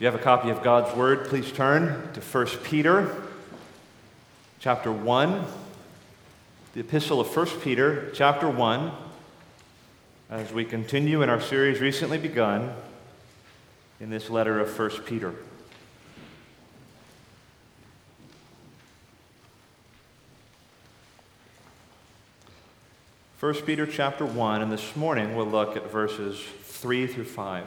If you have a copy of God's Word, please turn to 1 Peter chapter 1. The epistle of 1 Peter chapter 1 as we continue in our series recently begun in this letter of 1 Peter. First Peter chapter 1, and this morning we'll look at verses 3 through 5.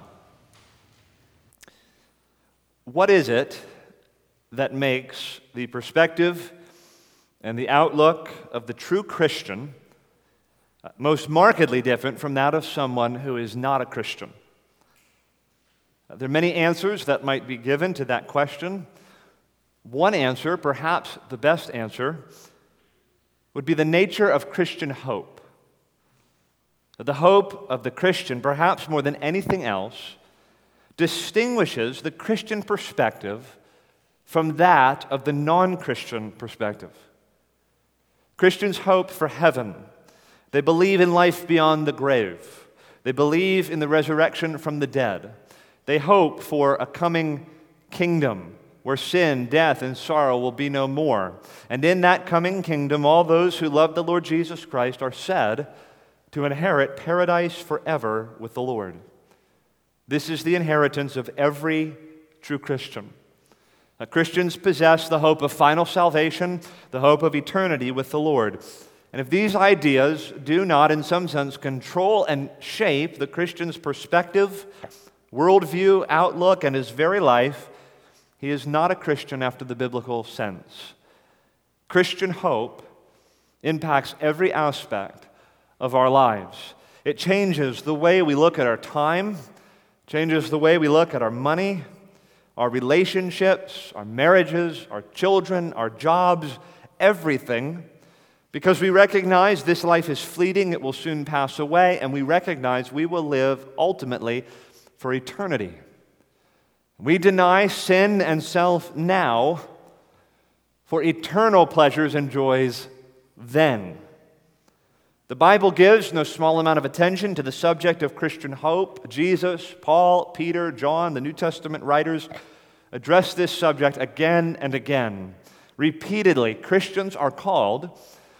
What is it that makes the perspective and the outlook of the true Christian uh, most markedly different from that of someone who is not a Christian? Uh, there are many answers that might be given to that question. One answer, perhaps the best answer, would be the nature of Christian hope. The hope of the Christian, perhaps more than anything else, distinguishes the Christian perspective from that of the non Christian perspective. Christians hope for heaven. They believe in life beyond the grave. They believe in the resurrection from the dead. They hope for a coming kingdom where sin, death, and sorrow will be no more. And in that coming kingdom, all those who love the Lord Jesus Christ are said to inherit paradise forever with the Lord. This is the inheritance of every true Christian. Now, Christians possess the hope of final salvation, the hope of eternity with the Lord. And if these ideas do not, in some sense, control and shape the Christian's perspective, worldview, outlook, and his very life, he is not a Christian after the biblical sense. Christian hope impacts every aspect of our lives. It changes the way we look at our time, changes the way we look at our money, our relationships, our marriages, our children, our jobs, everything. Because we recognize this life is fleeting, it will soon pass away, and we recognize we will live ultimately for eternity. We deny sin and self now for eternal pleasures and joys then. The Bible gives no small amount of attention to the subject of Christian hope. Jesus, Paul, Peter, John, the New Testament writers address this subject again and again. Repeatedly, Christians are called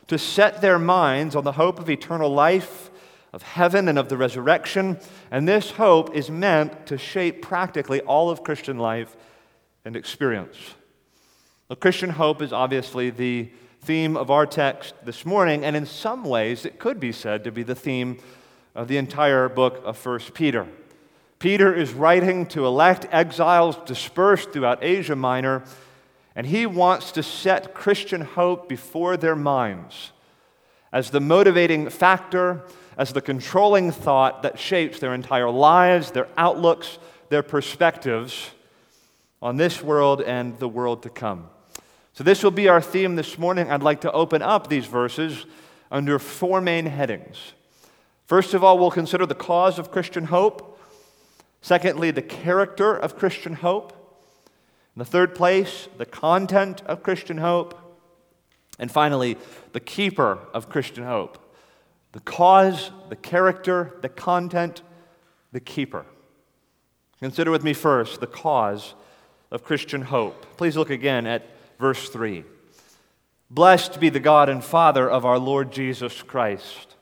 to set their minds on the hope of eternal life, of heaven, and of the resurrection. And this hope is meant to shape practically all of Christian life and experience. Well, Christian hope is obviously the theme of our text this morning, and in some ways, it could be said to be the theme of the entire book of 1 Peter. Peter is writing to elect exiles dispersed throughout Asia Minor, and he wants to set Christian hope before their minds as the motivating factor, as the controlling thought that shapes their entire lives, their outlooks, their perspectives on this world and the world to come. So, this will be our theme this morning. I'd like to open up these verses under four main headings. First of all, we'll consider the cause of Christian hope. Secondly, the character of Christian hope. In the third place, the content of Christian hope. And finally, the keeper of Christian hope. The cause, the character, the content, the keeper. Consider with me first the cause of Christian hope. Please look again at Verse 3 Blessed be the God and Father of our Lord Jesus Christ.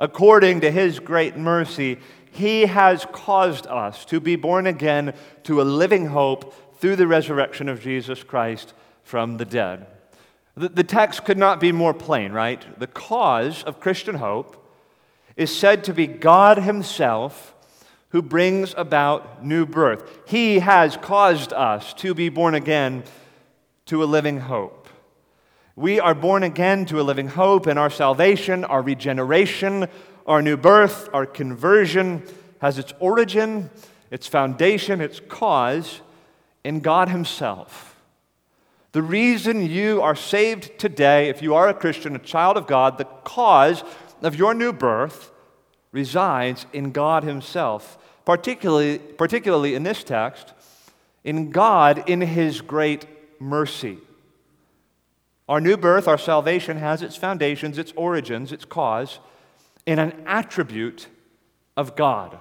According to his great mercy, he has caused us to be born again to a living hope through the resurrection of Jesus Christ from the dead. The, text could not be more plain, right? The cause of Christian hope is said to be God Himself who brings about new birth. He has caused us to be born again to a living hope. We are born again to a living hope, and our salvation, our regeneration, our new birth, our conversion has its origin, its foundation, its cause in God Himself. The reason you are saved today, if you are a Christian, a child of God, the cause of your new birth resides in God Himself, particularly, particularly in this text, in God in His great mercy. Our new birth, our salvation, has its foundations, its origins, its cause in an attribute of God.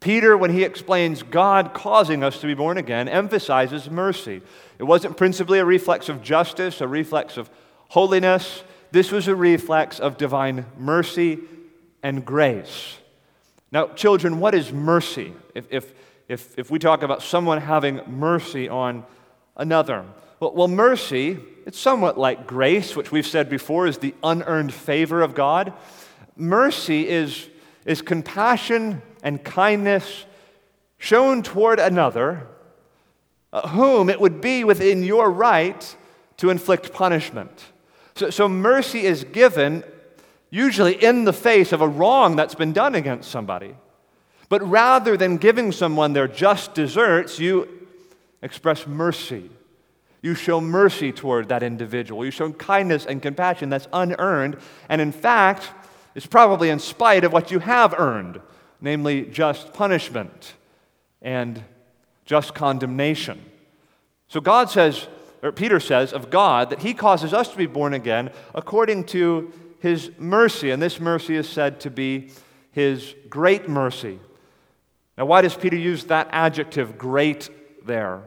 Peter, when he explains God causing us to be born again, emphasizes mercy. It wasn't principally a reflex of justice, a reflex of holiness. This was a reflex of divine mercy and grace. Now, children, what is mercy? If, if, if, if we talk about someone having mercy on another, well, mercy, it's somewhat like grace, which we've said before is the unearned favor of God. Mercy is, is compassion and kindness shown toward another, uh, whom it would be within your right to inflict punishment. So, so mercy is given usually in the face of a wrong that's been done against somebody. But rather than giving someone their just deserts, you express mercy. You show mercy toward that individual. You show kindness and compassion that's unearned, and in fact, it's probably in spite of what you have earned namely just punishment and just condemnation. So God says, or Peter says of God that he causes us to be born again according to his mercy, and this mercy is said to be his great mercy. Now, why does Peter use that adjective, great, there?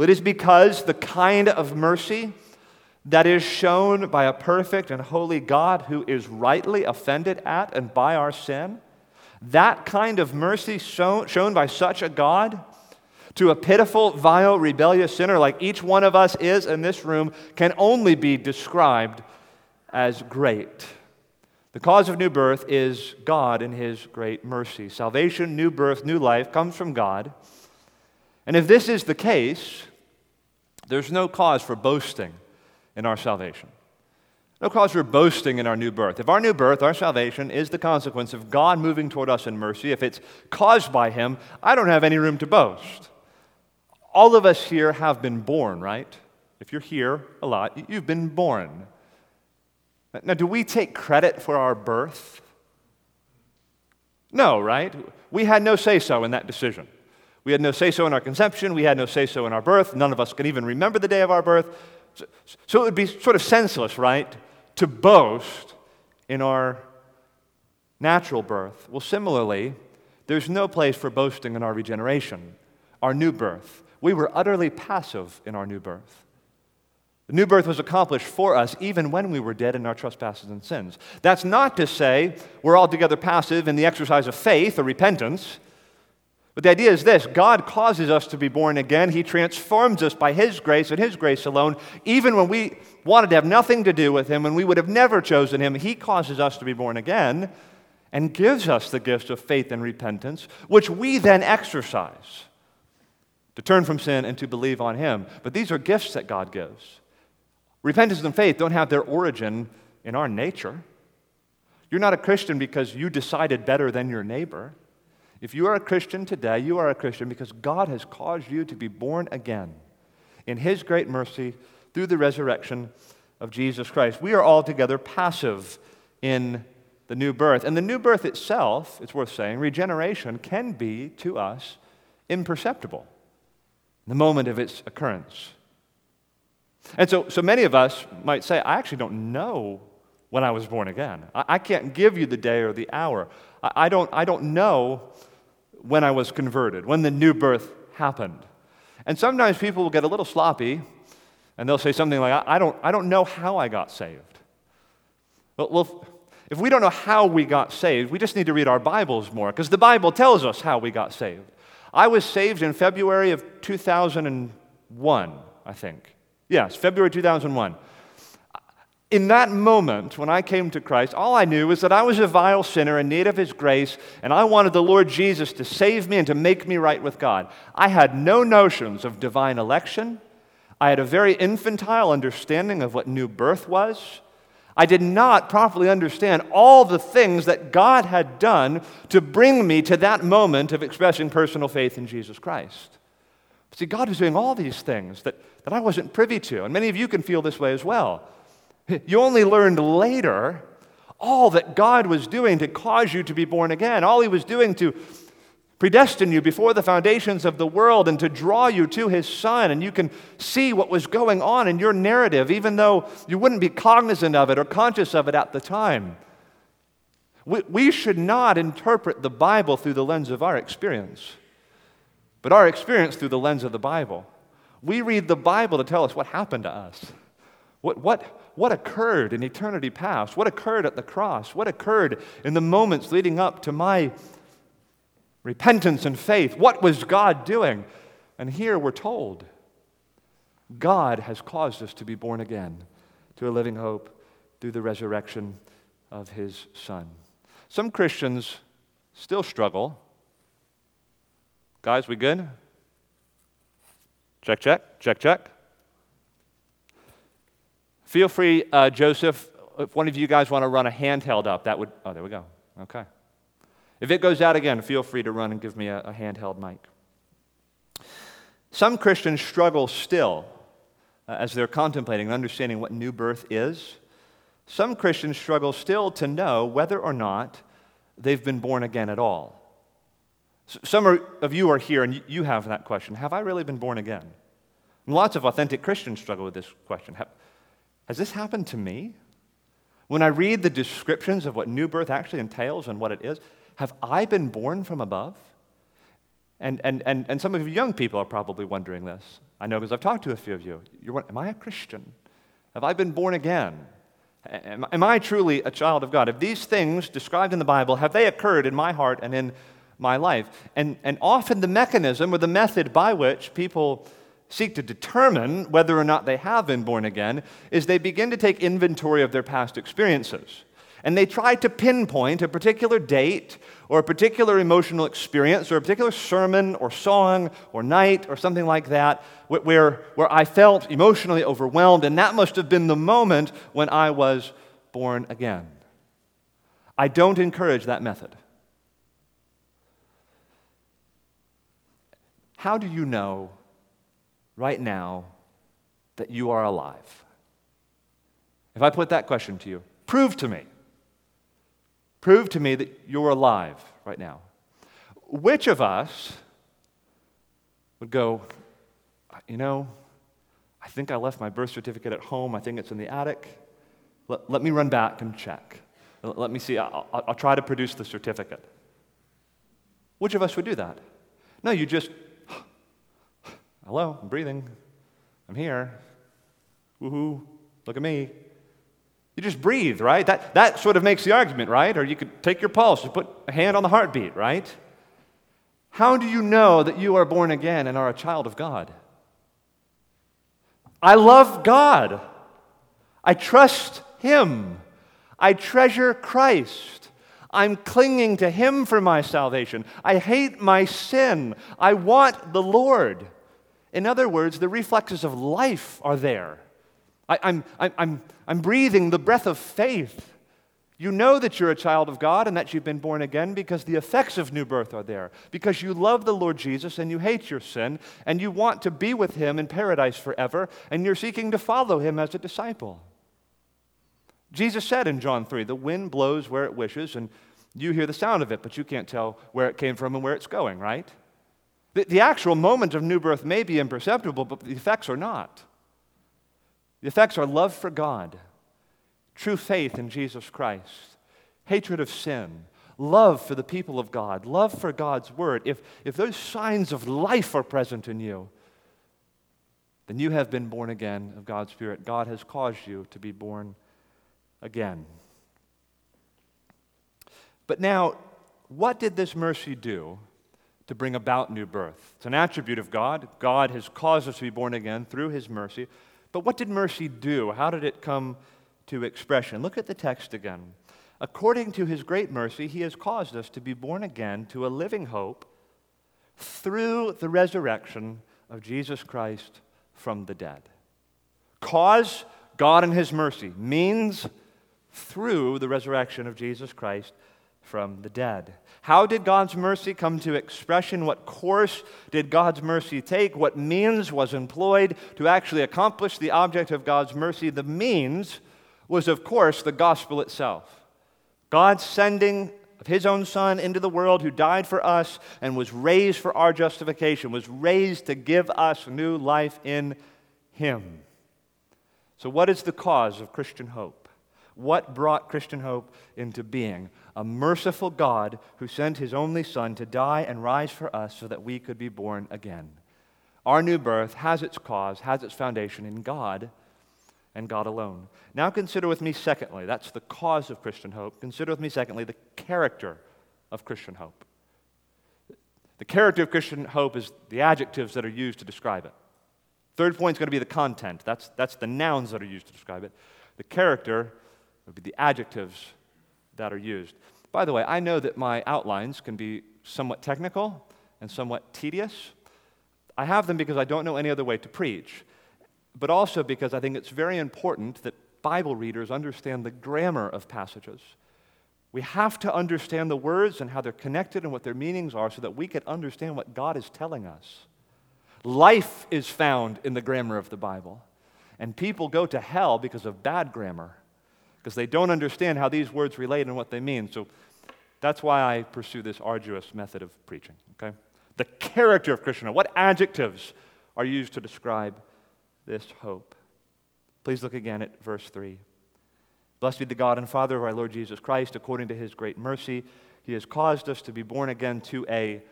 Well, it is because the kind of mercy that is shown by a perfect and holy God who is rightly offended at and by our sin that kind of mercy shown, shown by such a God to a pitiful, vile, rebellious sinner like each one of us is in this room can only be described as great. The cause of new birth is God in His great mercy. Salvation, new birth, new life comes from God. And if this is the case, there's no cause for boasting in our salvation. No cause for boasting in our new birth. If our new birth, our salvation, is the consequence of God moving toward us in mercy, if it's caused by Him, I don't have any room to boast. All of us here have been born, right? If you're here a lot, you've been born. Now, do we take credit for our birth? No, right? We had no say so in that decision. We had no say so in our conception. We had no say so in our birth. None of us can even remember the day of our birth. So, so it would be sort of senseless, right, to boast in our natural birth. Well, similarly, there's no place for boasting in our regeneration, our new birth. We were utterly passive in our new birth. The new birth was accomplished for us even when we were dead in our trespasses and sins. That's not to say we're altogether passive in the exercise of faith or repentance. But the idea is this God causes us to be born again. He transforms us by His grace and His grace alone. Even when we wanted to have nothing to do with Him, and we would have never chosen Him, He causes us to be born again and gives us the gifts of faith and repentance, which we then exercise to turn from sin and to believe on Him. But these are gifts that God gives. Repentance and faith don't have their origin in our nature. You're not a Christian because you decided better than your neighbor. If you are a Christian today, you are a Christian because God has caused you to be born again in His great mercy through the resurrection of Jesus Christ. We are altogether passive in the new birth. And the new birth itself, it's worth saying, regeneration can be to us imperceptible in the moment of its occurrence. And so, so many of us might say, I actually don't know when I was born again. I, I can't give you the day or the hour. I, I, don't, I don't know when I was converted, when the new birth happened. And sometimes people will get a little sloppy and they'll say something like, I don't, I don't know how I got saved. Well, if we don't know how we got saved, we just need to read our Bibles more because the Bible tells us how we got saved. I was saved in February of 2001, I think. Yes, February 2001 in that moment, when I came to Christ, all I knew was that I was a vile sinner in need of His grace, and I wanted the Lord Jesus to save me and to make me right with God. I had no notions of divine election. I had a very infantile understanding of what new birth was. I did not properly understand all the things that God had done to bring me to that moment of expressing personal faith in Jesus Christ. See, God was doing all these things that, that I wasn't privy to, and many of you can feel this way as well. You only learned later all that God was doing to cause you to be born again, all He was doing to predestine you before the foundations of the world and to draw you to his son. And you can see what was going on in your narrative, even though you wouldn't be cognizant of it or conscious of it at the time. We, we should not interpret the Bible through the lens of our experience, but our experience through the lens of the Bible. We read the Bible to tell us what happened to us. What, what, what occurred in eternity past? What occurred at the cross? What occurred in the moments leading up to my repentance and faith. What was God doing? And here we're told God has caused us to be born again to a living hope through the resurrection of his Son. Some Christians still struggle. Guys, we good? Check, check, check, check. Feel free, uh, Joseph, if one of you guys want to run a handheld up, that would, oh, there we go. Okay. If it goes out again, feel free to run and give me a, a handheld mic. Some Christians struggle still uh, as they're contemplating and understanding what new birth is. Some Christians struggle still to know whether or not they've been born again at all. Some of you are here and you have that question Have I really been born again? And lots of authentic Christians struggle with this question Has this happened to me? When I read the descriptions of what new birth actually entails and what it is, have I been born from above? And, and, and, and some of you young people are probably wondering this. I know because I've talked to a few of you. You're, am I a Christian? Have I been born again? Am, am I truly a child of God? Have these things described in the Bible, have they occurred in my heart and in my life? And, and often the mechanism or the method by which people seek to determine whether or not they have been born again is they begin to take inventory of their past experiences. And they try to pinpoint a particular date or a particular emotional experience or a particular sermon or song or night or something like that where, where I felt emotionally overwhelmed, and that must have been the moment when I was born again. I don't encourage that method. How do you know right now that you are alive? If I put that question to you, prove to me Prove to me that you're alive right now. Which of us would go, you know, I think I left my birth certificate at home. I think it's in the attic. Let, let me run back and check. Let me see. I'll, I'll try to produce the certificate. Which of us would do that? No, you just, hello, I'm breathing. I'm here. Woohoo, look at me. You just breathe, right? That, that sort of makes the argument, right? Or you could take your pulse, you put a hand on the heartbeat, right? How do you know that you are born again and are a child of God? I love God. I trust Him. I treasure Christ. I'm clinging to Him for my salvation. I hate my sin. I want the Lord. In other words, the reflexes of life are there. I, am I'm, I'm, I'm breathing the breath of faith. You know that you're a child of God and that you've been born again because the effects of new birth are there. Because you love the Lord Jesus and you hate your sin and you want to be with him in paradise forever and you're seeking to follow him as a disciple. Jesus said in John 3 the wind blows where it wishes and you hear the sound of it, but you can't tell where it came from and where it's going, right? The, the actual moment of new birth may be imperceptible, but the effects are not. The effects are love for God, true faith in Jesus Christ, hatred of sin, love for the people of God, love for God's word. If, if those signs of life are present in you, then you have been born again of God's Spirit. God has caused you to be born again. But now, what did this mercy do to bring about new birth? It's an attribute of God. God has caused us to be born again through his mercy. But what did mercy do? How did it come to expression? Look at the text again. According to his great mercy, he has caused us to be born again to a living hope through the resurrection of Jesus Christ from the dead. Cause God in his mercy means through the resurrection of Jesus Christ from the dead. How did God's mercy come to expression? What course did God's mercy take? What means was employed to actually accomplish the object of God's mercy? The means was, of course, the gospel itself. God's sending of his own Son into the world who died for us and was raised for our justification, was raised to give us new life in him. So, what is the cause of Christian hope? What brought Christian hope into being? A merciful God who sent his only Son to die and rise for us so that we could be born again. Our new birth has its cause, has its foundation in God and God alone. Now consider with me, secondly, that's the cause of Christian hope. Consider with me, secondly, the character of Christian hope. The character of Christian hope is the adjectives that are used to describe it. Third point is going to be the content. That's, that's the nouns that are used to describe it. The character would be the adjectives that are used. By the way, I know that my outlines can be somewhat technical and somewhat tedious. I have them because I don't know any other way to preach but also because I think it's very important that Bible readers understand the grammar of passages. We have to understand the words and how they're connected and what their meanings are so that we can understand what God is telling us. Life is found in the grammar of the Bible. And people go to hell because of bad grammar, because they don't understand how these words relate and what they mean. So that's why I pursue this arduous method of preaching, okay? The character of Christian, what adjectives are used to describe this hope. Please look again at verse 3. Blessed be the God and Father of our Lord Jesus Christ, according to his great mercy, he has caused us to be born again to a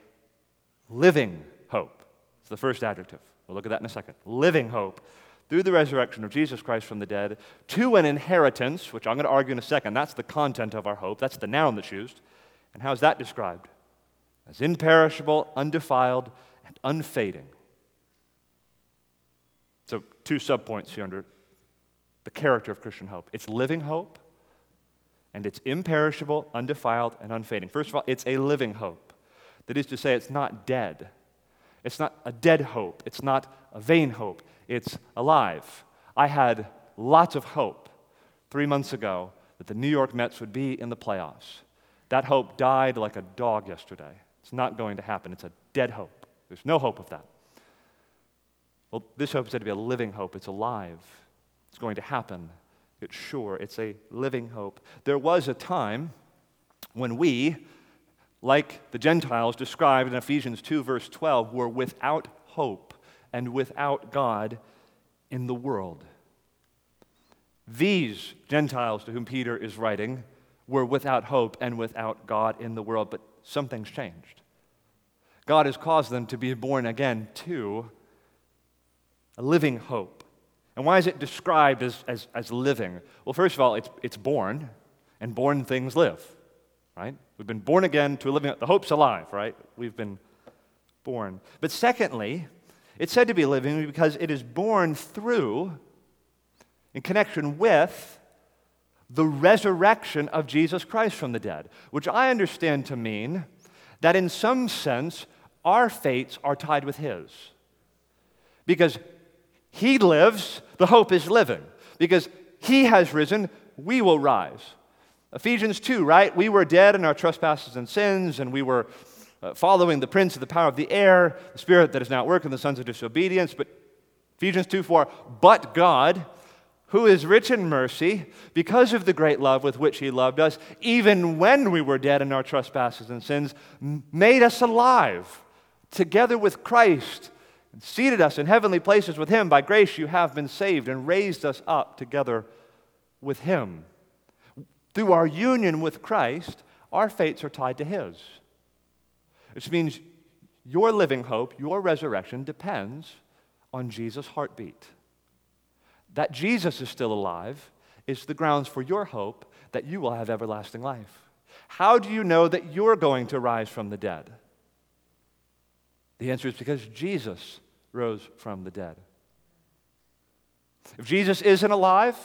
living hope. It's the first adjective. We'll look at that in a second. Living hope through the resurrection of Jesus Christ from the dead to an inheritance, which I'm going to argue in a second. That's the content of our hope. That's the noun that's used. And how is that described? As imperishable, undefiled, and unfading so, two subpoints here under the character of Christian hope it's living hope, and it's imperishable, undefiled, and unfading. First of all, it's a living hope. That is to say, it's not dead. It's not a dead hope. It's not a vain hope. It's alive. I had lots of hope three months ago that the New York Mets would be in the playoffs. That hope died like a dog yesterday. It's not going to happen. It's a dead hope. There's no hope of that. Well, this hope is said to be a living hope. It's alive, it's going to happen. It's sure. It's a living hope. There was a time when we, like the Gentiles described in Ephesians 2, verse 12, were without hope and without God in the world. These Gentiles to whom Peter is writing were without hope and without God in the world, but something's changed. God has caused them to be born again to a living hope. And why is it described as, as, as living? Well, first of all, it's, it's born, and born things live, right? We've been born again to a living, the hope's alive, right? We've been born. But secondly, it's said to be living because it is born through, in connection with, the resurrection of Jesus Christ from the dead, which I understand to mean that in some sense, our fates are tied with His. Because he lives, the hope is living. Because He has risen, we will rise. Ephesians 2, right? We were dead in our trespasses and sins, and we were uh, following the prince of the power of the air, the spirit that is now at work in the sons of disobedience. But Ephesians 2 4, but God, who is rich in mercy, because of the great love with which He loved us, even when we were dead in our trespasses and sins, made us alive together with Christ seated us in heavenly places with him. By grace you have been saved and raised us up together with him. Through our union with Christ, our fates are tied to his. Which means your living hope, your resurrection, depends on Jesus' heartbeat. That Jesus is still alive is the grounds for your hope that you will have everlasting life. How do you know that you're going to rise from the dead? The answer is because Jesus rose from the dead. If Jesus isn't alive,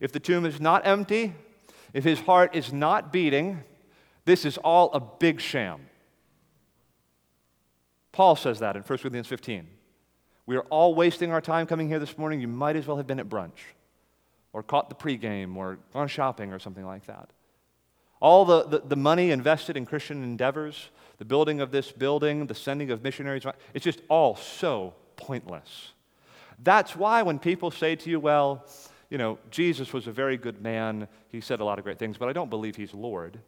if the tomb is not empty, if his heart is not beating, this is all a big sham. Paul says that in 1 Corinthians 15. We are all wasting our time coming here this morning. You might as well have been at brunch or caught the pregame or gone shopping or something like that. All the, the, the, money invested in Christian endeavors, the building of this building, the sending of missionaries, it's just all so pointless. That's why when people say to you, well, you know, Jesus was a very good man, he said a lot of great things, but I don't believe he's Lord.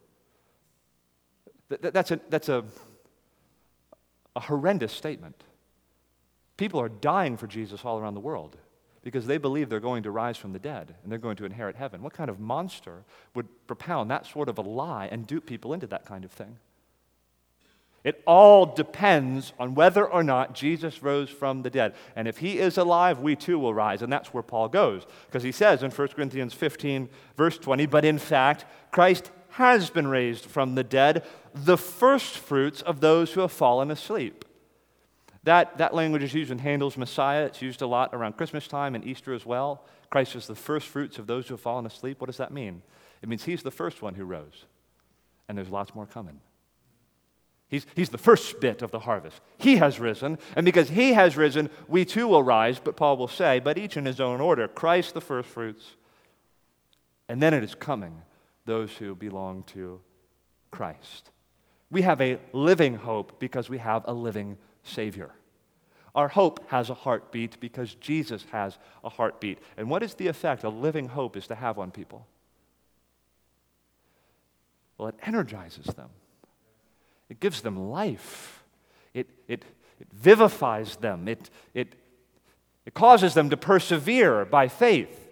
That's a, that's a, a horrendous statement. People are dying for Jesus all around the world because they believe they're going to rise from the dead and they're going to inherit heaven. What kind of monster would propound that sort of a lie and dupe people into that kind of thing? It all depends on whether or not Jesus rose from the dead. And if he is alive, we too will rise. And that's where Paul goes. Because he says in 1 Corinthians 15, verse 20, but in fact, Christ has been raised from the dead, the first fruits of those who have fallen asleep. That, that language is used in Handel's Messiah. It's used a lot around Christmas time and Easter as well. Christ is the first fruits of those who have fallen asleep. What does that mean? It means he's the first one who rose, and there's lots more coming. He's, he's the first bit of the harvest. He has risen, and because he has risen, we too will rise, but Paul will say, but each in his own order Christ the first fruits, and then it is coming, those who belong to Christ. We have a living hope because we have a living Savior. Our hope has a heartbeat because Jesus has a heartbeat. And what is the effect a living hope is to have on people? Well, it energizes them. It gives them life. It, it, it vivifies them. It, it, it causes them to persevere by faith.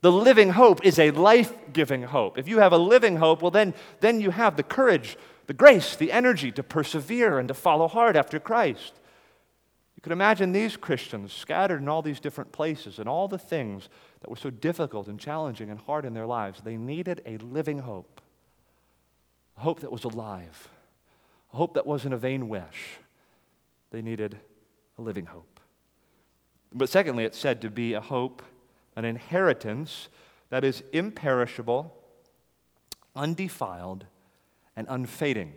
The living hope is a life giving hope. If you have a living hope, well, then, then you have the courage, the grace, the energy to persevere and to follow hard after Christ. You can imagine these Christians scattered in all these different places and all the things that were so difficult and challenging and hard in their lives. They needed a living hope, a hope that was alive a hope that wasn't a vain wish. They needed a living hope. But secondly, it's said to be a hope, an inheritance that is imperishable, undefiled, and unfading.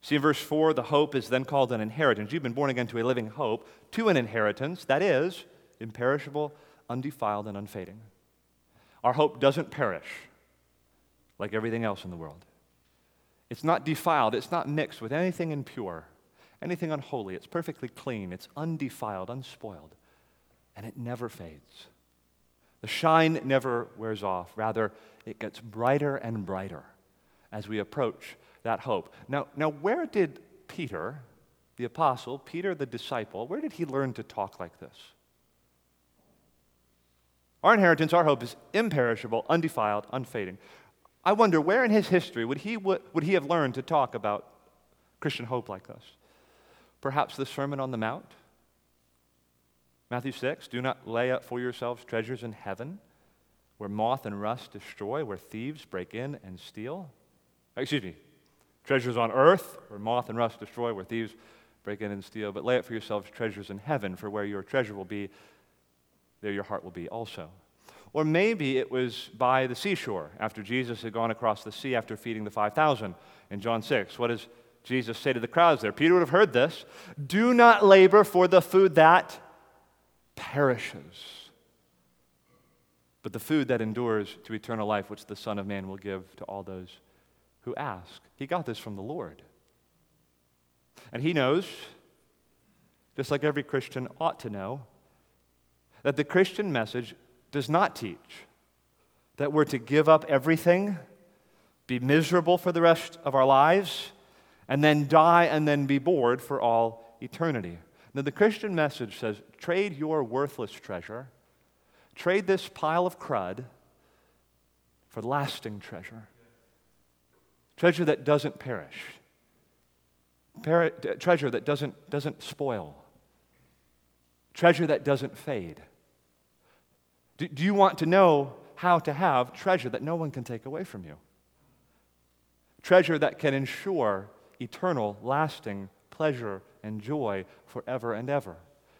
See, in verse 4, the hope is then called an inheritance. You've been born again to a living hope, to an inheritance that is imperishable, undefiled, and unfading. Our hope doesn't perish like everything else in the world. It's not defiled, it's not mixed with anything impure, anything unholy. It's perfectly clean, it's undefiled, unspoiled, and it never fades. The shine never wears off. Rather, it gets brighter and brighter as we approach that hope. Now, now where did Peter, the apostle, Peter the disciple, where did he learn to talk like this? Our inheritance, our hope is imperishable, undefiled, unfading. I wonder where in his history would he, would, would he have learned to talk about Christian hope like this? Perhaps the Sermon on the Mount? Matthew 6 Do not lay up for yourselves treasures in heaven where moth and rust destroy, where thieves break in and steal. Excuse me, treasures on earth where moth and rust destroy, where thieves break in and steal. But lay up for yourselves treasures in heaven, for where your treasure will be, there your heart will be also. Or maybe it was by the seashore after Jesus had gone across the sea after feeding the 5,000 in John 6. What does Jesus say to the crowds there? Peter would have heard this Do not labor for the food that perishes, but the food that endures to eternal life, which the Son of Man will give to all those who ask. He got this from the Lord. And he knows, just like every Christian ought to know, that the Christian message does not teach that we're to give up everything, be miserable for the rest of our lives, and then die and then be bored for all eternity. Now, the Christian message says trade your worthless treasure, trade this pile of crud for lasting treasure. Treasure that doesn't perish, treasure that doesn't, doesn't spoil, treasure that doesn't fade. Do, do you want to know how to have treasure that no one can take away from you? Treasure that can ensure eternal, lasting pleasure and joy forever and ever.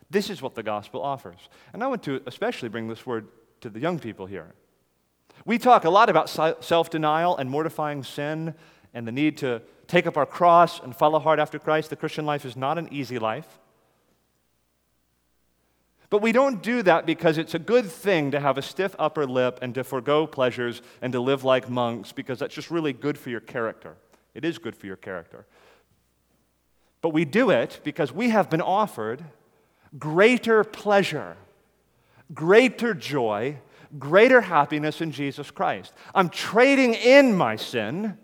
This is what the gospel offers. And I want to especially bring this word to the young people here. We talk a lot about self denial and mortifying sin and the need to take up our cross and follow hard after Christ. The Christian life is not an easy life. But we don't do that because it's a good thing to have a stiff upper lip and to forego pleasures and to live like monks because that's just really good for your character. It is good for your character. But we do it because we have been offered greater pleasure, greater joy, greater happiness in Jesus Christ. I'm trading in my sin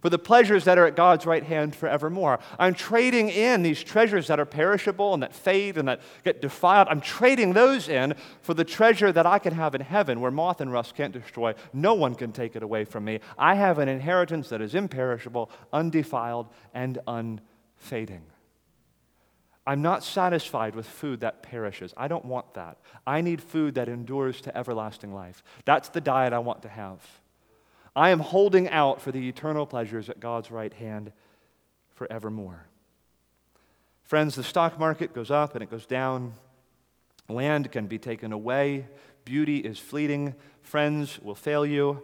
for the pleasures that are at God's right hand forevermore. I'm trading in these treasures that are perishable and that fade and that get defiled. I'm trading those in for the treasure that I can have in heaven where moth and rust can't destroy. No one can take it away from me. I have an inheritance that is imperishable, undefiled, and unfading. I'm not satisfied with food that perishes. I don't want that. I need food that endures to everlasting life. That's the diet I want to have. I am holding out for the eternal pleasures at God's right hand forevermore. Friends, the stock market goes up and it goes down. Land can be taken away. Beauty is fleeting. Friends will fail you.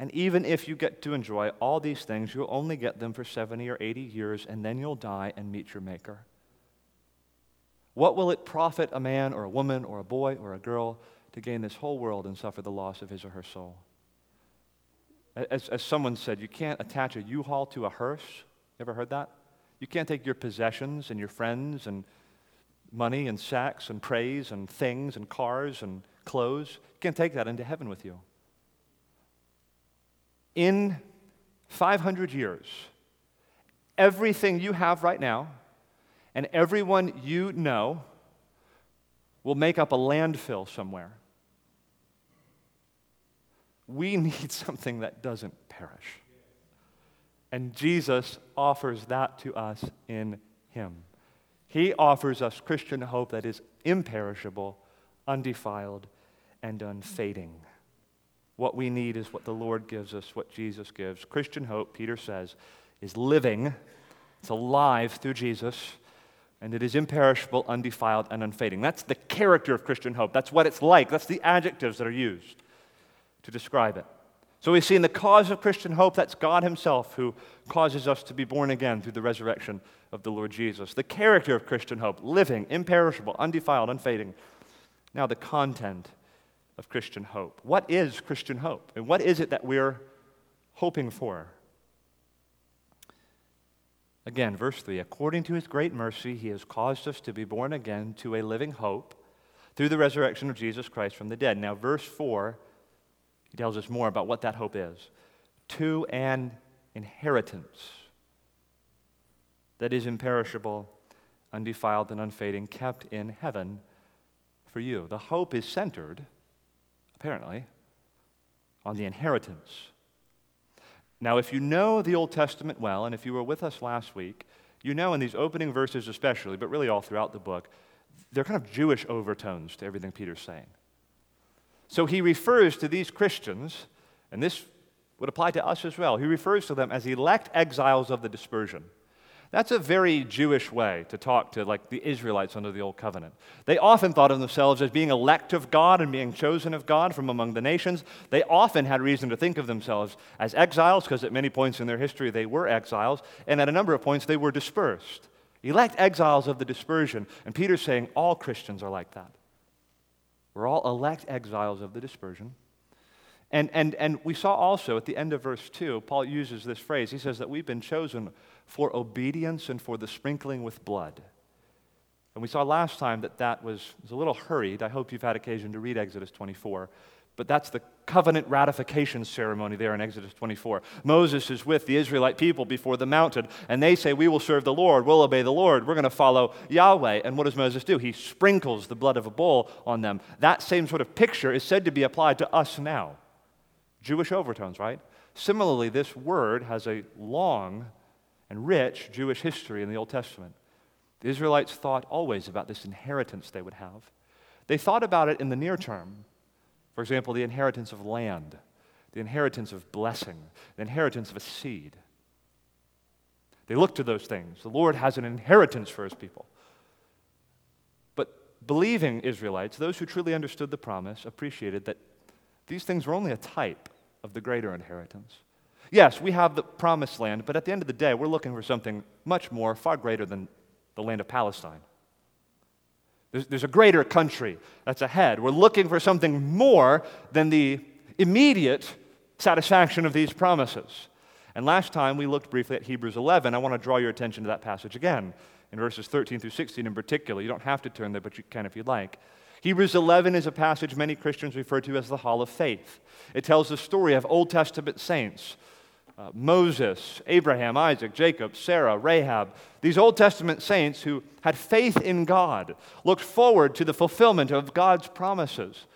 And even if you get to enjoy all these things, you'll only get them for 70 or 80 years, and then you'll die and meet your Maker. What will it profit a man or a woman or a boy or a girl to gain this whole world and suffer the loss of his or her soul? As, as someone said, you can't attach a U Haul to a hearse. You ever heard that? You can't take your possessions and your friends and money and sex and praise and things and cars and clothes. You can't take that into heaven with you. In 500 years, everything you have right now, and everyone you know will make up a landfill somewhere. We need something that doesn't perish. And Jesus offers that to us in Him. He offers us Christian hope that is imperishable, undefiled, and unfading. What we need is what the Lord gives us, what Jesus gives. Christian hope, Peter says, is living, it's alive through Jesus and it is imperishable, undefiled, and unfading. That's the character of Christian hope. That's what it's like. That's the adjectives that are used to describe it. So we see in the cause of Christian hope, that's God Himself who causes us to be born again through the resurrection of the Lord Jesus. The character of Christian hope, living, imperishable, undefiled, unfading. Now, the content of Christian hope. What is Christian hope? And what is it that we're hoping for? Again, verse 3 according to his great mercy, he has caused us to be born again to a living hope through the resurrection of Jesus Christ from the dead. Now, verse 4, he tells us more about what that hope is to an inheritance that is imperishable, undefiled, and unfading, kept in heaven for you. The hope is centered, apparently, on the inheritance now, if you know the Old Testament well, and if you were with us last week, you know in these opening verses especially, but really all throughout the book, there are kind of Jewish overtones to everything Peter's saying. So he refers to these Christians, and this would apply to us as well. He refers to them as elect exiles of the dispersion. That's a very Jewish way to talk to like the Israelites under the old covenant. They often thought of themselves as being elect of God and being chosen of God from among the nations. They often had reason to think of themselves as exiles because at many points in their history they were exiles, and at a number of points they were dispersed. Elect exiles of the dispersion. And Peter's saying all Christians are like that. We're all elect exiles of the dispersion. And, and, and we saw also at the end of verse 2, Paul uses this phrase. He says that we've been chosen for obedience and for the sprinkling with blood. And we saw last time that that was, was a little hurried. I hope you've had occasion to read Exodus 24. But that's the covenant ratification ceremony there in Exodus 24. Moses is with the Israelite people before the mountain, and they say, We will serve the Lord, we'll obey the Lord, we're going to follow Yahweh. And what does Moses do? He sprinkles the blood of a bull on them. That same sort of picture is said to be applied to us now. Jewish overtones, right? Similarly, this word has a long and rich Jewish history in the Old Testament. The Israelites thought always about this inheritance they would have. They thought about it in the near term. For example, the inheritance of land, the inheritance of blessing, the inheritance of a seed. They looked to those things. The Lord has an inheritance for his people. But believing Israelites, those who truly understood the promise, appreciated that these things were only a type of the greater inheritance. Yes, we have the promised land, but at the end of the day, we're looking for something much more, far greater than the land of Palestine. There's, there's a greater country that's ahead. We're looking for something more than the immediate satisfaction of these promises. And last time we looked briefly at Hebrews 11. I want to draw your attention to that passage again, in verses 13 through 16 in particular. You don't have to turn there, but you can if you'd like. Hebrews 11 is a passage many Christians refer to as the Hall of Faith. It tells the story of Old Testament saints uh, Moses, Abraham, Isaac, Jacob, Sarah, Rahab, these Old Testament saints who had faith in God, looked forward to the fulfillment of God's promises.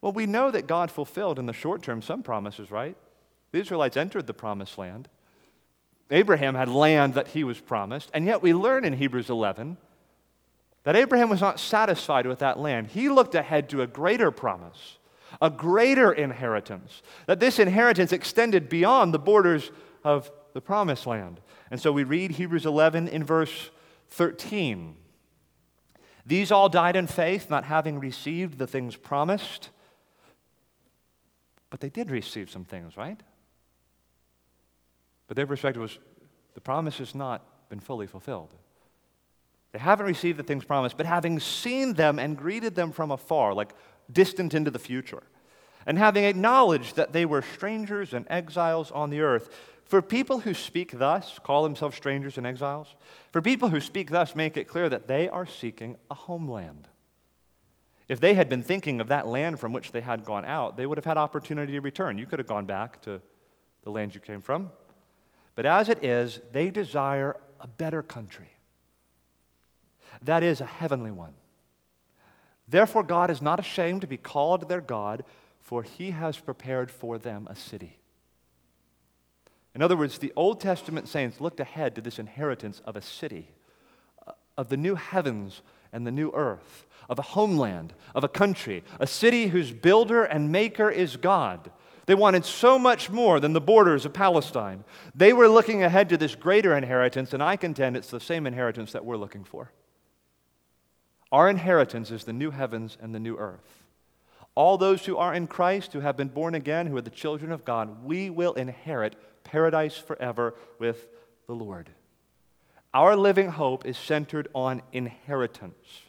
Well, we know that God fulfilled in the short term some promises, right? The Israelites entered the promised land. Abraham had land that he was promised, and yet we learn in Hebrews 11 that Abraham was not satisfied with that land. He looked ahead to a greater promise a greater inheritance, that this inheritance extended beyond the borders of the promised land. And so we read Hebrews 11 in verse 13. These all died in faith, not having received the things promised. But they did receive some things, right? But their perspective was the promise has not been fully fulfilled. They haven't received the things promised, but having seen them and greeted them from afar, like distant into the future, and having acknowledged that they were strangers and exiles on the earth. For people who speak thus, call themselves strangers and exiles, for people who speak thus, make it clear that they are seeking a homeland. If they had been thinking of that land from which they had gone out, they would have had opportunity to return. You could have gone back to the land you came from. But as it is, they desire a better country. That is a heavenly one. Therefore, God is not ashamed to be called their God, for he has prepared for them a city. In other words, the Old Testament saints looked ahead to this inheritance of a city, uh, of the new heavens and the new earth, of a homeland, of a country, a city whose builder and maker is God. They wanted so much more than the borders of Palestine. They were looking ahead to this greater inheritance, and I contend it's the same inheritance that we're looking for. Our inheritance is the new heavens and the new earth. All those who are in Christ, who have been born again, who are the children of God, we will inherit paradise forever with the Lord. Our living hope is centered on inheritance.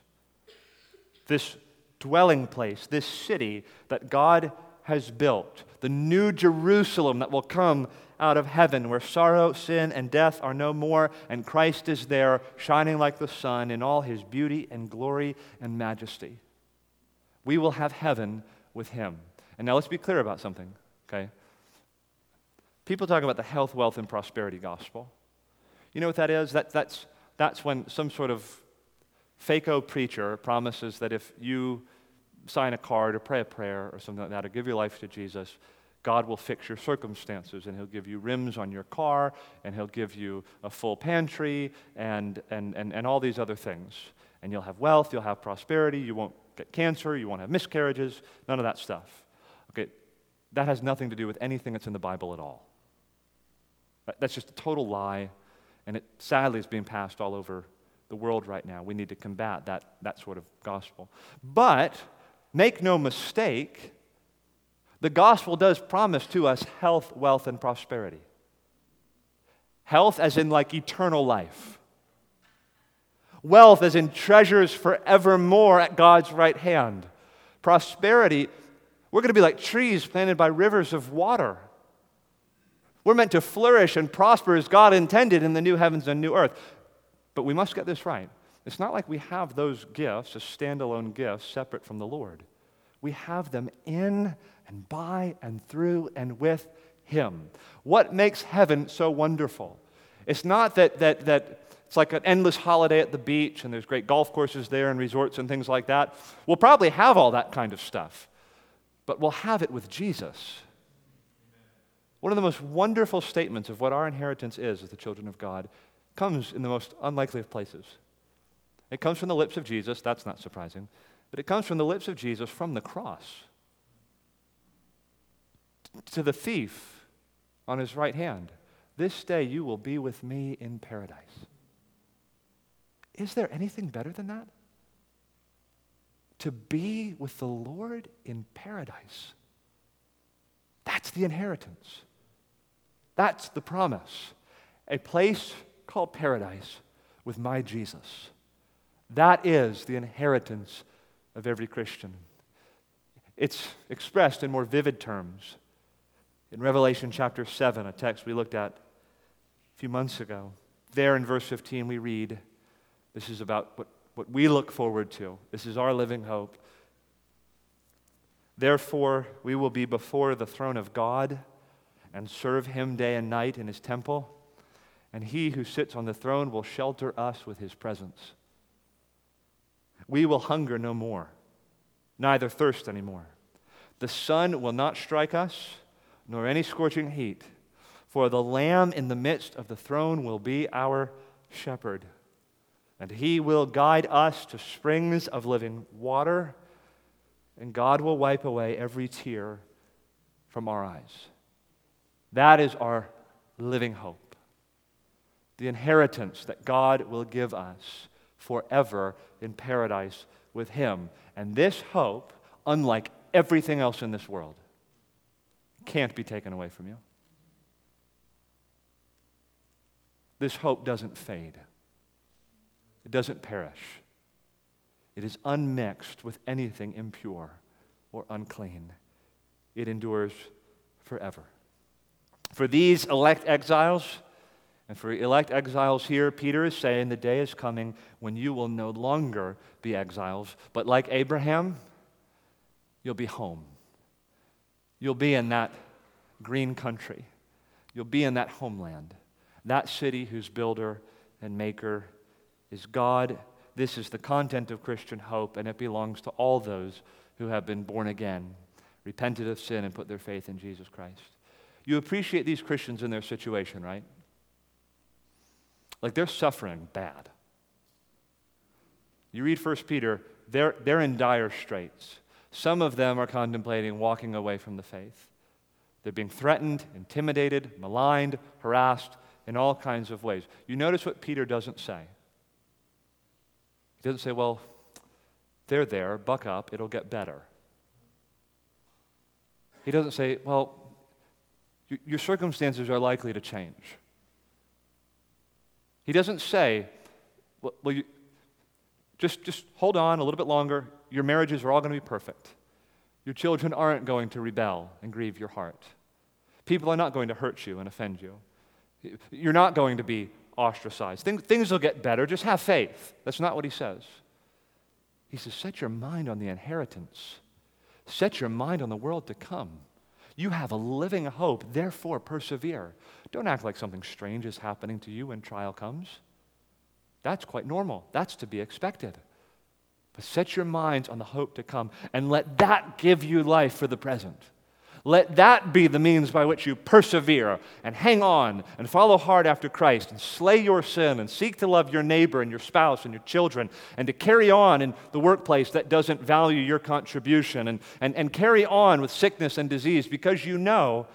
This dwelling place, this city that God has built, the new Jerusalem that will come out of heaven where sorrow, sin, and death are no more, and Christ is there, shining like the sun in all his beauty and glory and majesty. We will have heaven with him. And now let's be clear about something, okay? People talk about the health, wealth, and prosperity gospel. You know what that is? That, that's, that's when some sort of FACO preacher promises that if you sign a card or pray a prayer or something like that or give your life to Jesus, God will fix your circumstances and He'll give you rims on your car and He'll give you a full pantry and, and, and, and all these other things. And you'll have wealth, you'll have prosperity, you won't get cancer, you won't have miscarriages, none of that stuff. Okay, that has nothing to do with anything that's in the Bible at all. That's just a total lie, and it sadly is being passed all over the world right now. We need to combat that, that sort of gospel. But make no mistake, the gospel does promise to us health, wealth, and prosperity. Health, as in like eternal life. Wealth, as in treasures forevermore at God's right hand. Prosperity, we're going to be like trees planted by rivers of water. We're meant to flourish and prosper as God intended in the new heavens and new earth. But we must get this right. It's not like we have those gifts as standalone gifts separate from the Lord. We have them in and by and through and with Him. What makes heaven so wonderful? It's not that, that, that it's like an endless holiday at the beach and there's great golf courses there and resorts and things like that. We'll probably have all that kind of stuff, but we'll have it with Jesus. One of the most wonderful statements of what our inheritance is as the children of God comes in the most unlikely of places. It comes from the lips of Jesus, that's not surprising, but it comes from the lips of Jesus from the cross to the thief on his right hand, This day you will be with me in paradise. Is there anything better than that? To be with the Lord in paradise. That's the inheritance. That's the promise. A place called paradise with my Jesus. That is the inheritance of every Christian. It's expressed in more vivid terms. In Revelation chapter 7, a text we looked at a few months ago, there in verse 15, we read this is about what, what we look forward to. This is our living hope. Therefore, we will be before the throne of God and serve him day and night in his temple, and he who sits on the throne will shelter us with his presence. We will hunger no more, neither thirst anymore. The sun will not strike us, nor any scorching heat, for the Lamb in the midst of the throne will be our shepherd, and he will guide us to springs of living water, and God will wipe away every tear from our eyes. That is our living hope, the inheritance that God will give us forever in paradise with Him. And this hope, unlike everything else in this world, can't be taken away from you. This hope doesn't fade, it doesn't perish. It is unmixed with anything impure or unclean. It endures forever. For these elect exiles, and for elect exiles here, Peter is saying the day is coming when you will no longer be exiles, but like Abraham, you'll be home. You'll be in that green country. You'll be in that homeland, that city whose builder and maker is God. This is the content of Christian hope, and it belongs to all those who have been born again, repented of sin, and put their faith in Jesus Christ. You appreciate these Christians in their situation, right? Like they're suffering bad. You read 1 Peter, they're, they're in dire straits. Some of them are contemplating walking away from the faith. They're being threatened, intimidated, maligned, harassed in all kinds of ways. You notice what Peter doesn't say. He doesn't say, well, they're there, buck up, it'll get better. He doesn't say, well, your circumstances are likely to change. He doesn't say, well, you, just, just hold on a little bit longer. Your marriages are all going to be perfect. Your children aren't going to rebel and grieve your heart. People are not going to hurt you and offend you. You're not going to be ostracized. Things, things will get better. Just have faith. That's not what he says. He says, set your mind on the inheritance, set your mind on the world to come. You have a living hope, therefore persevere. Don't act like something strange is happening to you when trial comes. That's quite normal, that's to be expected. But set your minds on the hope to come and let that give you life for the present. Let that be the means by which you persevere and hang on and follow hard after Christ and slay your sin and seek to love your neighbor and your spouse and your children and to carry on in the workplace that doesn't value your contribution and, and, and carry on with sickness and disease because you know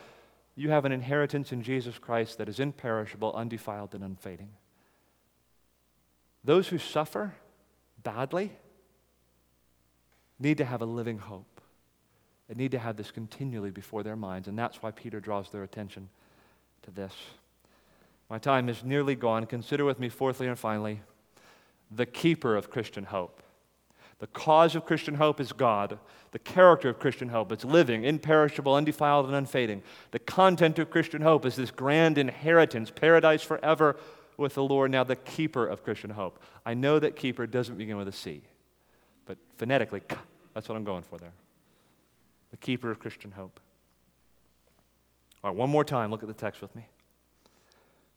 you have an inheritance in Jesus Christ that is imperishable, undefiled, and unfading. Those who suffer badly need to have a living hope. They need to have this continually before their minds, and that's why Peter draws their attention to this. My time is nearly gone. Consider with me, fourthly and finally, the keeper of Christian hope. The cause of Christian hope is God. The character of Christian hope is living, imperishable, undefiled, and unfading. The content of Christian hope is this grand inheritance, paradise forever with the Lord. Now, the keeper of Christian hope. I know that keeper doesn't begin with a C, but phonetically, that's what I'm going for there the keeper of Christian hope. All right, one more time, look at the text with me.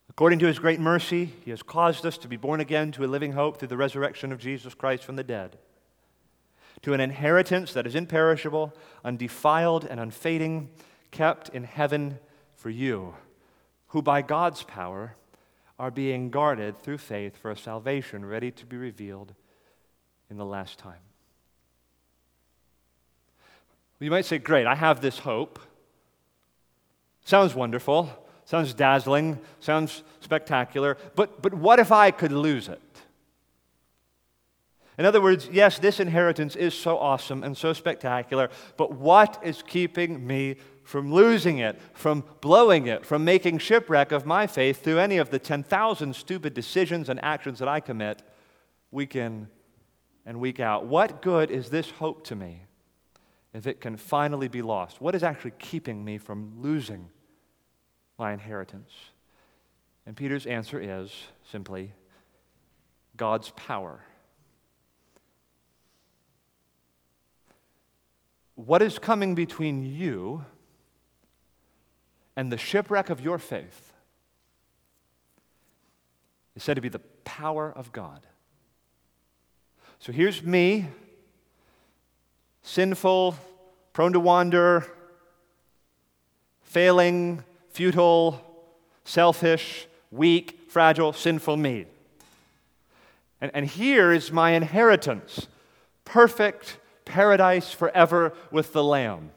According to his great mercy, he has caused us to be born again to a living hope through the resurrection of Jesus Christ from the dead, to an inheritance that is imperishable, undefiled, and unfading, kept in heaven for you, who by God's power are being guarded through faith for a salvation ready to be revealed in the last time. You might say, Great, I have this hope. Sounds wonderful, sounds dazzling, sounds spectacular, but, but what if I could lose it? In other words, yes, this inheritance is so awesome and so spectacular, but what is keeping me from losing it, from blowing it, from making shipwreck of my faith through any of the 10,000 stupid decisions and actions that I commit week in, and week out. What good is this hope to me if it can finally be lost? What is actually keeping me from losing my inheritance? And Peter's answer is simply God's power. What is coming between you and the shipwreck of your faith is said to be the power of God. So here's me, sinful, prone to wander, failing, futile, selfish, weak, fragile, sinful me. And, and here is my inheritance perfect paradise forever with the Lamb.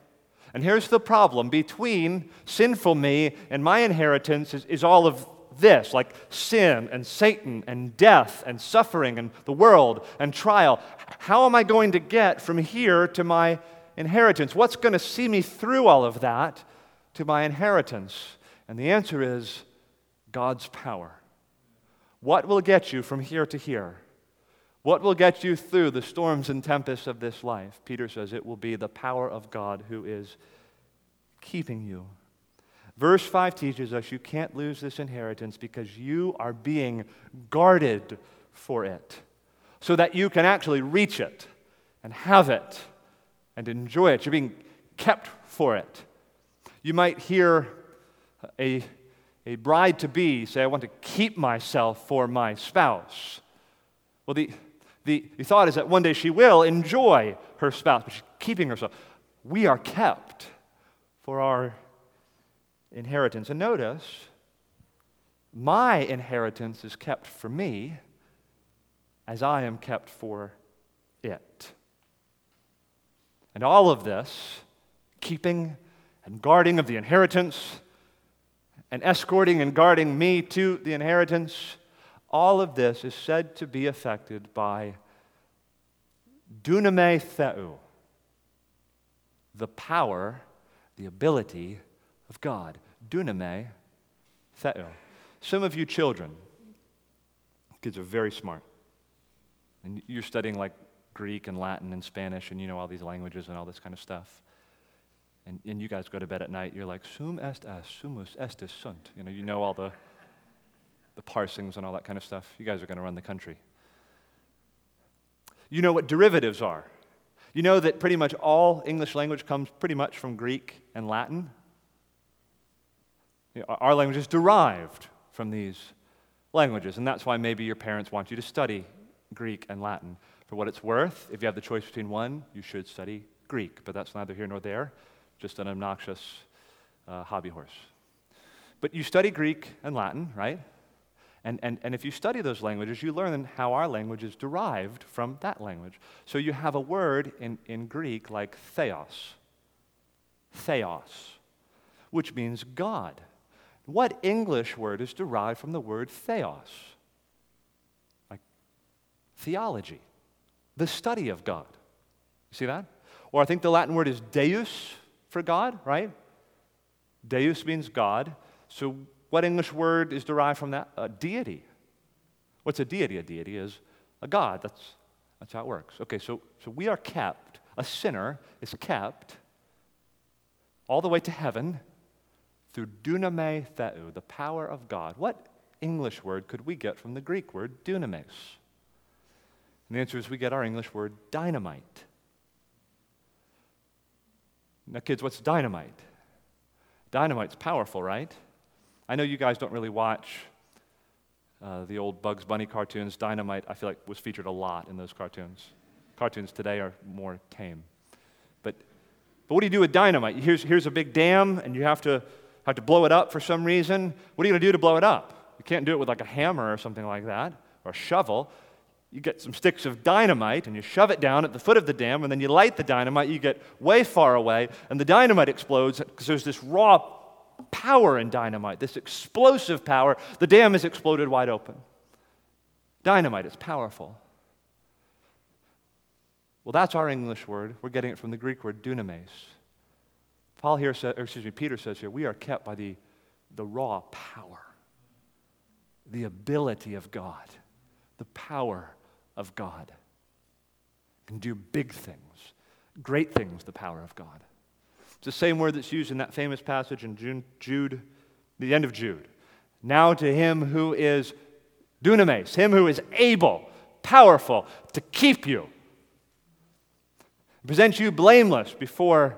And here's the problem between sinful me and my inheritance is, is all of this, like sin and Satan and death and suffering and the world and trial. How am I going to get from here to my inheritance? What's going to see me through all of that to my inheritance? And the answer is God's power. What will get you from here to here? What will get you through the storms and tempests of this life? Peter says it will be the power of God who is keeping you. Verse 5 teaches us you can't lose this inheritance because you are being guarded for it so that you can actually reach it and have it and enjoy it. You're being kept for it. You might hear a, a bride to be say, I want to keep myself for my spouse. Well, the, the, the thought is that one day she will enjoy her spouse, but she's keeping herself. We are kept for our inheritance. And notice, my inheritance is kept for me as I am kept for it. And all of this, keeping and guarding of the inheritance, and escorting and guarding me to the inheritance, all of this is said to be affected by dunamei theou, the power, the ability of God. Dunamei theou. Some of you children, kids are very smart. And you're studying like Greek and Latin and Spanish, and you know all these languages and all this kind of stuff. And, and you guys go to bed at night, you're like, sum est as, sumus estis sunt. You know, you know all the, the parsings and all that kind of stuff. You guys are going to run the country. You know what derivatives are. You know that pretty much all English language comes pretty much from Greek and Latin. Our language is derived from these languages, and that's why maybe your parents want you to study Greek and Latin. For what it's worth, if you have the choice between one, you should study Greek, but that's neither here nor there, just an obnoxious uh, hobby horse. But you study Greek and Latin, right? And, and, and if you study those languages, you learn how our language is derived from that language. So you have a word in, in Greek like theos, theos, which means God. What English word is derived from the word theos? Like theology, the study of God. You see that? Or I think the Latin word is deus for God, right? Deus means God. So what English word is derived from that? A deity. What's a deity? A deity is a God. That's, that's how it works. Okay, so, so we are kept, a sinner is kept all the way to heaven through dunamei theou, the power of God. What English word could we get from the Greek word dunamis? And the answer is we get our English word dynamite. Now, kids, what's dynamite? Dynamite's powerful, right? I know you guys don't really watch uh, the old Bugs Bunny cartoons. Dynamite, I feel like, was featured a lot in those cartoons. Cartoons today are more tame. But, but what do you do with dynamite? Here's, here's a big dam, and you have to have to blow it up for some reason. What are you going to do to blow it up? You can't do it with like a hammer or something like that, or a shovel. You get some sticks of dynamite and you shove it down at the foot of the dam, and then you light the dynamite. You get way far away, and the dynamite explodes because there's this raw power in dynamite, this explosive power. The dam has exploded wide open. Dynamite is powerful. Well, that's our English word. We're getting it from the Greek word dunamis. Paul here says, excuse me, Peter says here, we are kept by the, the raw power, the ability of God, the power of God. can do big things, great things, the power of God. It's the same word that's used in that famous passage in Jude, Jude the end of Jude. Now to him who is dunamis, him who is able, powerful to keep you, present you blameless before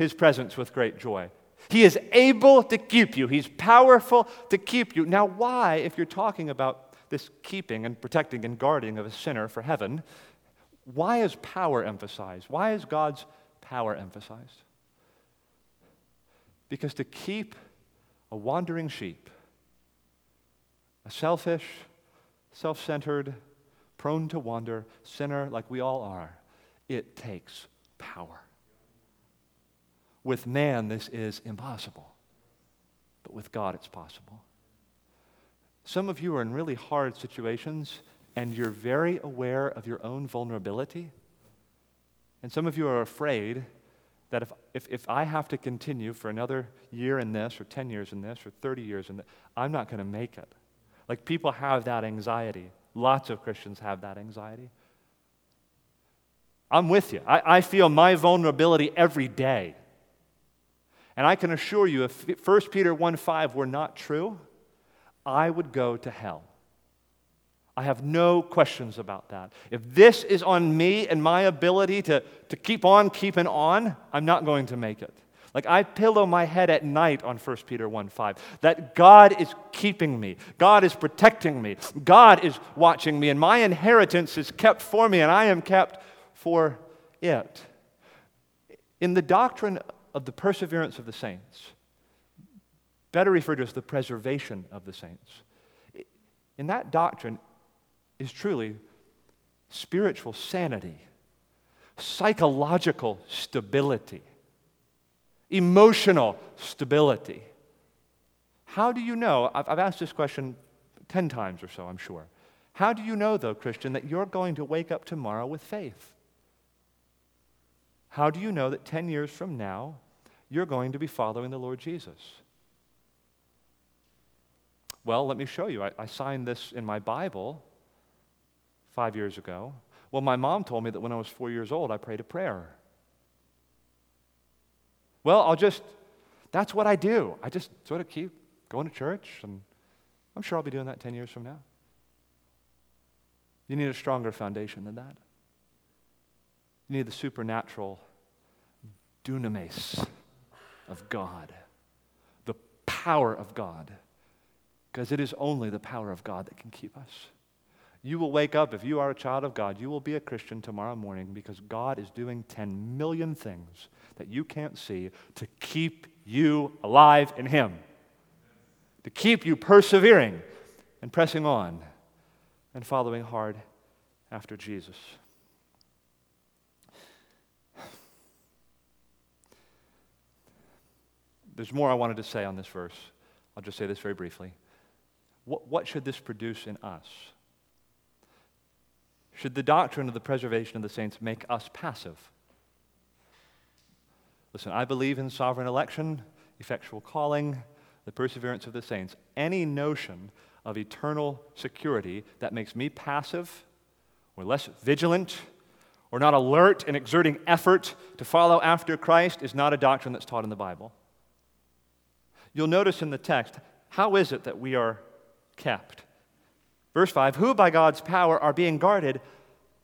his presence with great joy. He is able to keep you. He's powerful to keep you. Now, why, if you're talking about this keeping and protecting and guarding of a sinner for heaven, why is power emphasized? Why is God's power emphasized? Because to keep a wandering sheep, a selfish, self centered, prone to wander sinner like we all are, it takes power. With man, this is impossible, but with God, it's possible. Some of you are in really hard situations and you're very aware of your own vulnerability. And some of you are afraid that if, if, if I have to continue for another year in this, or 10 years in this, or 30 years in this, I'm not going to make it. Like people have that anxiety. Lots of Christians have that anxiety. I'm with you. I, I feel my vulnerability every day. And I can assure you, if 1 Peter 1 5 were not true, I would go to hell. I have no questions about that. If this is on me and my ability to, to keep on keeping on, I'm not going to make it. Like I pillow my head at night on 1 Peter 1 5, that God is keeping me, God is protecting me, God is watching me, and my inheritance is kept for me, and I am kept for it. In the doctrine of the perseverance of the saints, better referred to as the preservation of the saints, in that doctrine is truly spiritual sanity, psychological stability, emotional stability. How do you know? I've, asked this question 10 times or so, I'm sure. How do you know, though, Christian, that you're going to wake up tomorrow with faith? How do you know that 10 years from now you're going to be following the Lord Jesus? Well, let me show you. I, I signed this in my Bible five years ago. Well, my mom told me that when I was four years old, I prayed a prayer. Well, I'll just, that's what I do. I just sort of keep going to church, and I'm sure I'll be doing that 10 years from now. You need a stronger foundation than that. You need the supernatural dunamis of God, the power of God, because it is only the power of God that can keep us. You will wake up, if you are a child of God, you will be a Christian tomorrow morning because God is doing 10 million things that you can't see to keep you alive in Him, to keep you persevering and pressing on and following hard after Jesus. There's more I wanted to say on this verse. I'll just say this very briefly. What, what should this produce in us? Should the doctrine of the preservation of the saints make us passive? Listen, I believe in sovereign election, effectual calling, the perseverance of the saints. Any notion of eternal security that makes me passive or less vigilant or not alert and exerting effort to follow after Christ is not a doctrine that's taught in the Bible. You'll notice in the text, how is it that we are kept? Verse 5 Who by God's power are being guarded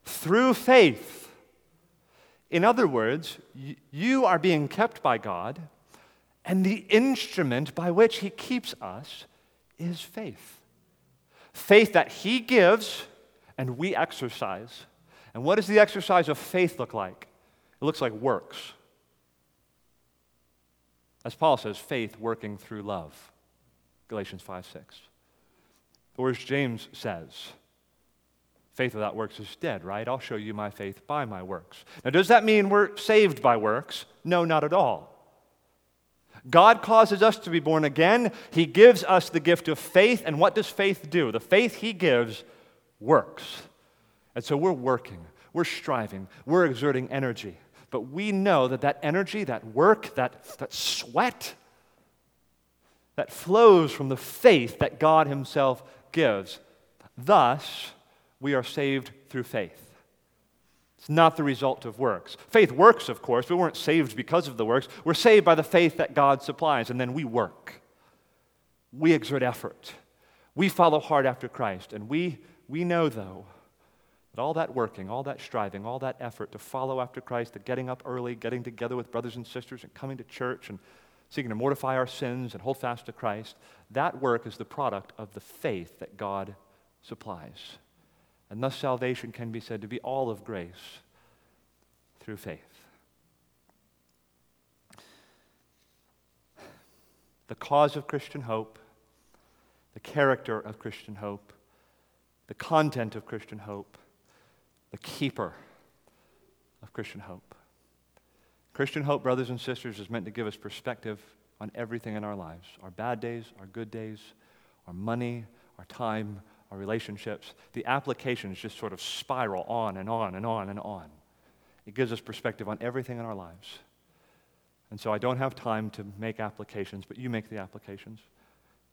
through faith. In other words, you are being kept by God, and the instrument by which He keeps us is faith. Faith that He gives and we exercise. And what does the exercise of faith look like? It looks like works. As Paul says, faith working through love. Galatians 5 6. Or as James says, faith without works is dead, right? I'll show you my faith by my works. Now, does that mean we're saved by works? No, not at all. God causes us to be born again. He gives us the gift of faith. And what does faith do? The faith He gives works. And so we're working, we're striving, we're exerting energy. But we know that that energy, that work, that, that sweat, that flows from the faith that God Himself gives. Thus, we are saved through faith. It's not the result of works. Faith works, of course. We weren't saved because of the works. We're saved by the faith that God supplies, and then we work. We exert effort. We follow hard after Christ. And we, we know, though, all that working, all that striving, all that effort to follow after Christ, the getting up early, getting together with brothers and sisters, and coming to church, and seeking to mortify our sins and hold fast to Christ, that work is the product of the faith that God supplies. And thus, salvation can be said to be all of grace through faith. The cause of Christian hope, the character of Christian hope, the content of Christian hope, the keeper of Christian hope. Christian hope, brothers and sisters, is meant to give us perspective on everything in our lives our bad days, our good days, our money, our time, our relationships, the applications just sort of spiral on and on and on and on. It gives us perspective on everything in our lives. And so I don't have time to make applications, but you make the applications.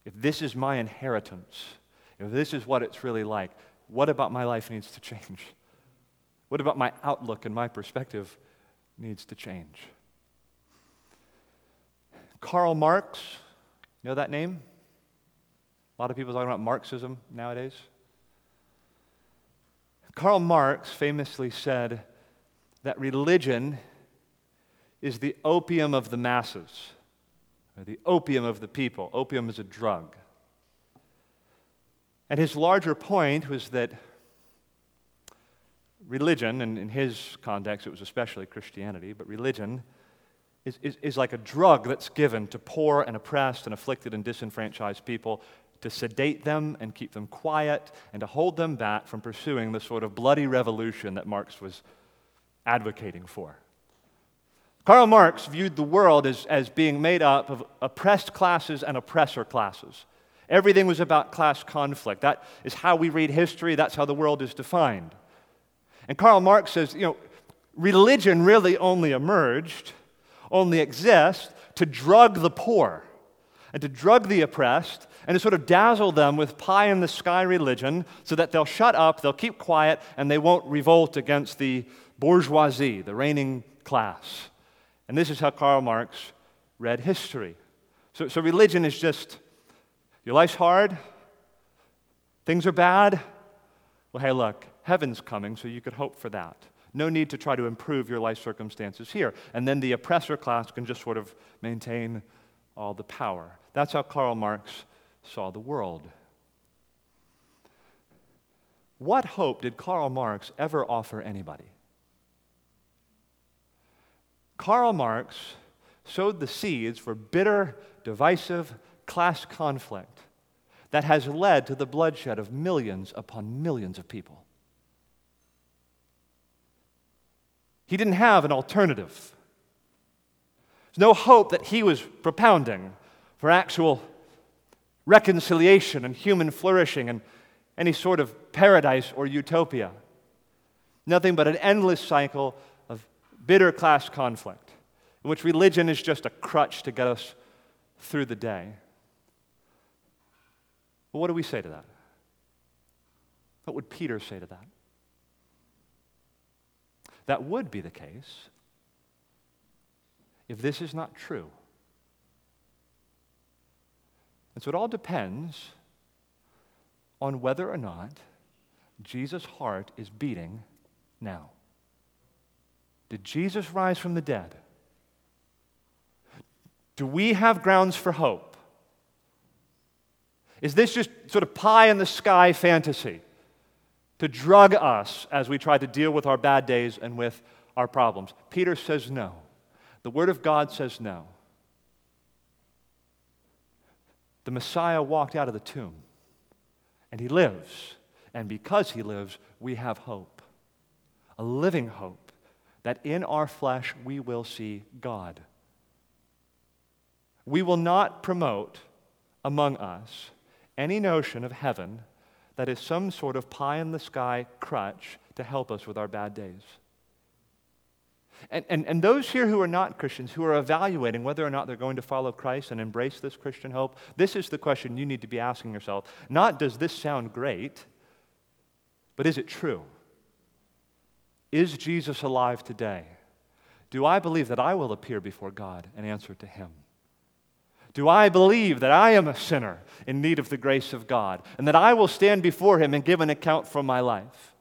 If this is my inheritance, if this is what it's really like, what about my life needs to change? What about my outlook and my perspective needs to change? Karl Marx, you know that name? A lot of people talking about Marxism nowadays. Karl Marx famously said that religion is the opium of the masses, or the opium of the people. Opium is a drug. And his larger point was that religion, and in his context it was especially Christianity, but religion is, is, is like a drug that's given to poor and oppressed and afflicted and disenfranchised people to sedate them and keep them quiet and to hold them back from pursuing the sort of bloody revolution that Marx was advocating for. Karl Marx viewed the world as, as being made up of oppressed classes and oppressor classes. Everything was about class conflict. That is how we read history, that's how the world is defined. And Karl Marx says, you know, religion really only emerged, only exists to drug the poor and to drug the oppressed and to sort of dazzle them with pie in the sky religion so that they'll shut up, they'll keep quiet, and they won't revolt against the bourgeoisie, the reigning class. And this is how Karl Marx read history. So, so religion is just your life's hard, things are bad. Well, hey, look, heaven's coming, so you could hope for that. No need to try to improve your life circumstances here. And then the oppressor class can just sort of maintain all the power. That's how Karl Marx saw the world. What hope did Karl Marx ever offer anybody? Karl Marx sowed the seeds for bitter, divisive class conflict that has led to the bloodshed of millions upon millions of people. He didn't have an alternative. There's no hope that he was propounding for actual reconciliation and human flourishing and any sort of paradise or utopia. Nothing but an endless cycle of bitter class conflict, in which religion is just a crutch to get us through the day. Well, what do we say to that? What would Peter say to that? That would be the case if this is not true. And so it all depends on whether or not Jesus' heart is beating now. Did Jesus rise from the dead? Do we have grounds for hope? Is this just sort of pie in the sky fantasy to drug us as we try to deal with our bad days and with our problems? Peter says no. The Word of God says no. The Messiah walked out of the tomb, and he lives. And because he lives, we have hope a living hope that in our flesh we will see God. We will not promote among us any notion of heaven that is some sort of pie in the sky crutch to help us with our bad days. And, and, and those here who are not Christians, who are evaluating whether or not they're going to follow Christ and embrace this Christian hope, this is the question you need to be asking yourself. Not does this sound great, but is it true? Is Jesus alive today? Do I believe that I will appear before God and answer to him? Do I believe that I am a sinner in need of the grace of God and that I will stand before him and give an account for my life?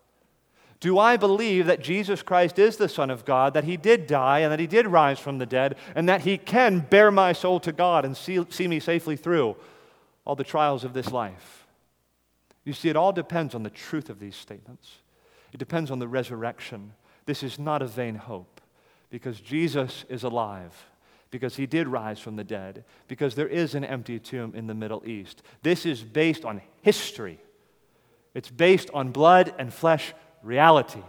Do I believe that Jesus Christ is the Son of God, that he did die and that he did rise from the dead, and that he can bear my soul to God and see, see me safely through all the trials of this life? You see, it all depends on the truth of these statements. It depends on the resurrection. This is not a vain hope because Jesus is alive, because he did rise from the dead, because there is an empty tomb in the Middle East. This is based on history, it's based on blood and flesh reality.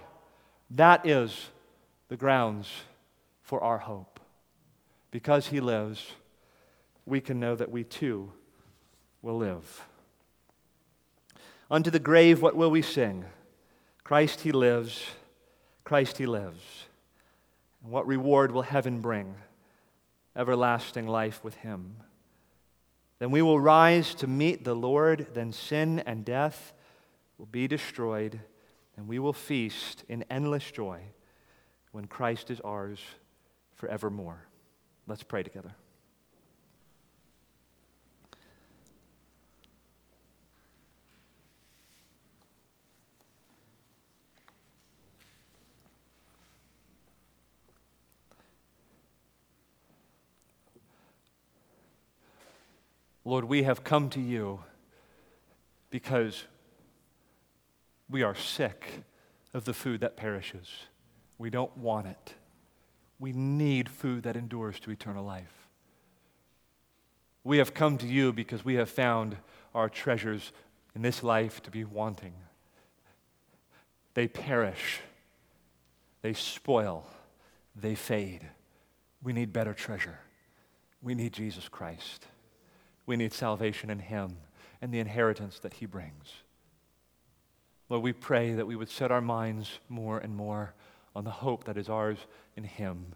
That is the grounds for our hope. Because he lives, we can know that we too will live. Unto the grave, what will we sing? Christ he lives, Christ he lives. And what reward will heaven bring? Everlasting life with him. Then we will rise to meet the Lord, then sin and death will be destroyed, and we will feast in endless joy when Christ is ours forevermore. Let's pray together. Lord, we have come to you because we are sick of the food that perishes. We don't want it. We need food that endures to eternal life. We have come to you because we have found our treasures in this life to be wanting. They perish, they spoil, they fade. We need better treasure. We need Jesus Christ. We need salvation in Him and the inheritance that He brings. Lord, we pray that we would set our minds more and more on the hope that is ours in Him.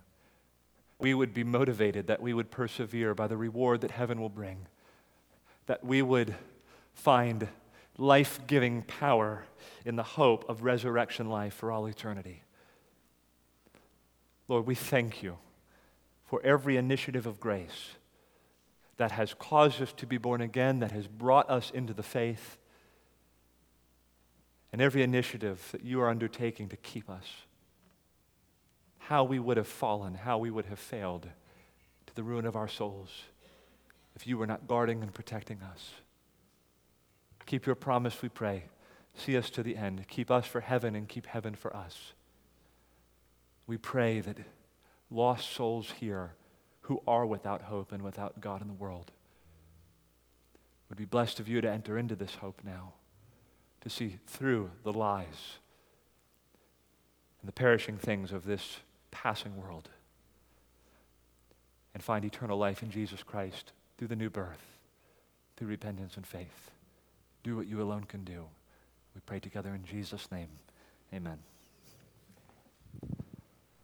We would be motivated, that we would persevere by the reward that heaven will bring, that we would find life giving power in the hope of resurrection life for all eternity. Lord, we thank you for every initiative of grace that has caused us to be born again, that has brought us into the faith, and every initiative that you are undertaking to keep us. How we would have fallen, how we would have failed to the ruin of our souls if you were not guarding and protecting us. Keep your promise, we pray. See us to the end. Keep us for heaven and keep heaven for us. We pray that lost souls here who are without hope and without God in the world. Would be blessed of you to enter into this hope now, to see through the lies and the perishing things of this passing world, and find eternal life in Jesus Christ through the new birth, through repentance and faith. Do what you alone can do. We pray together in Jesus' name. Amen.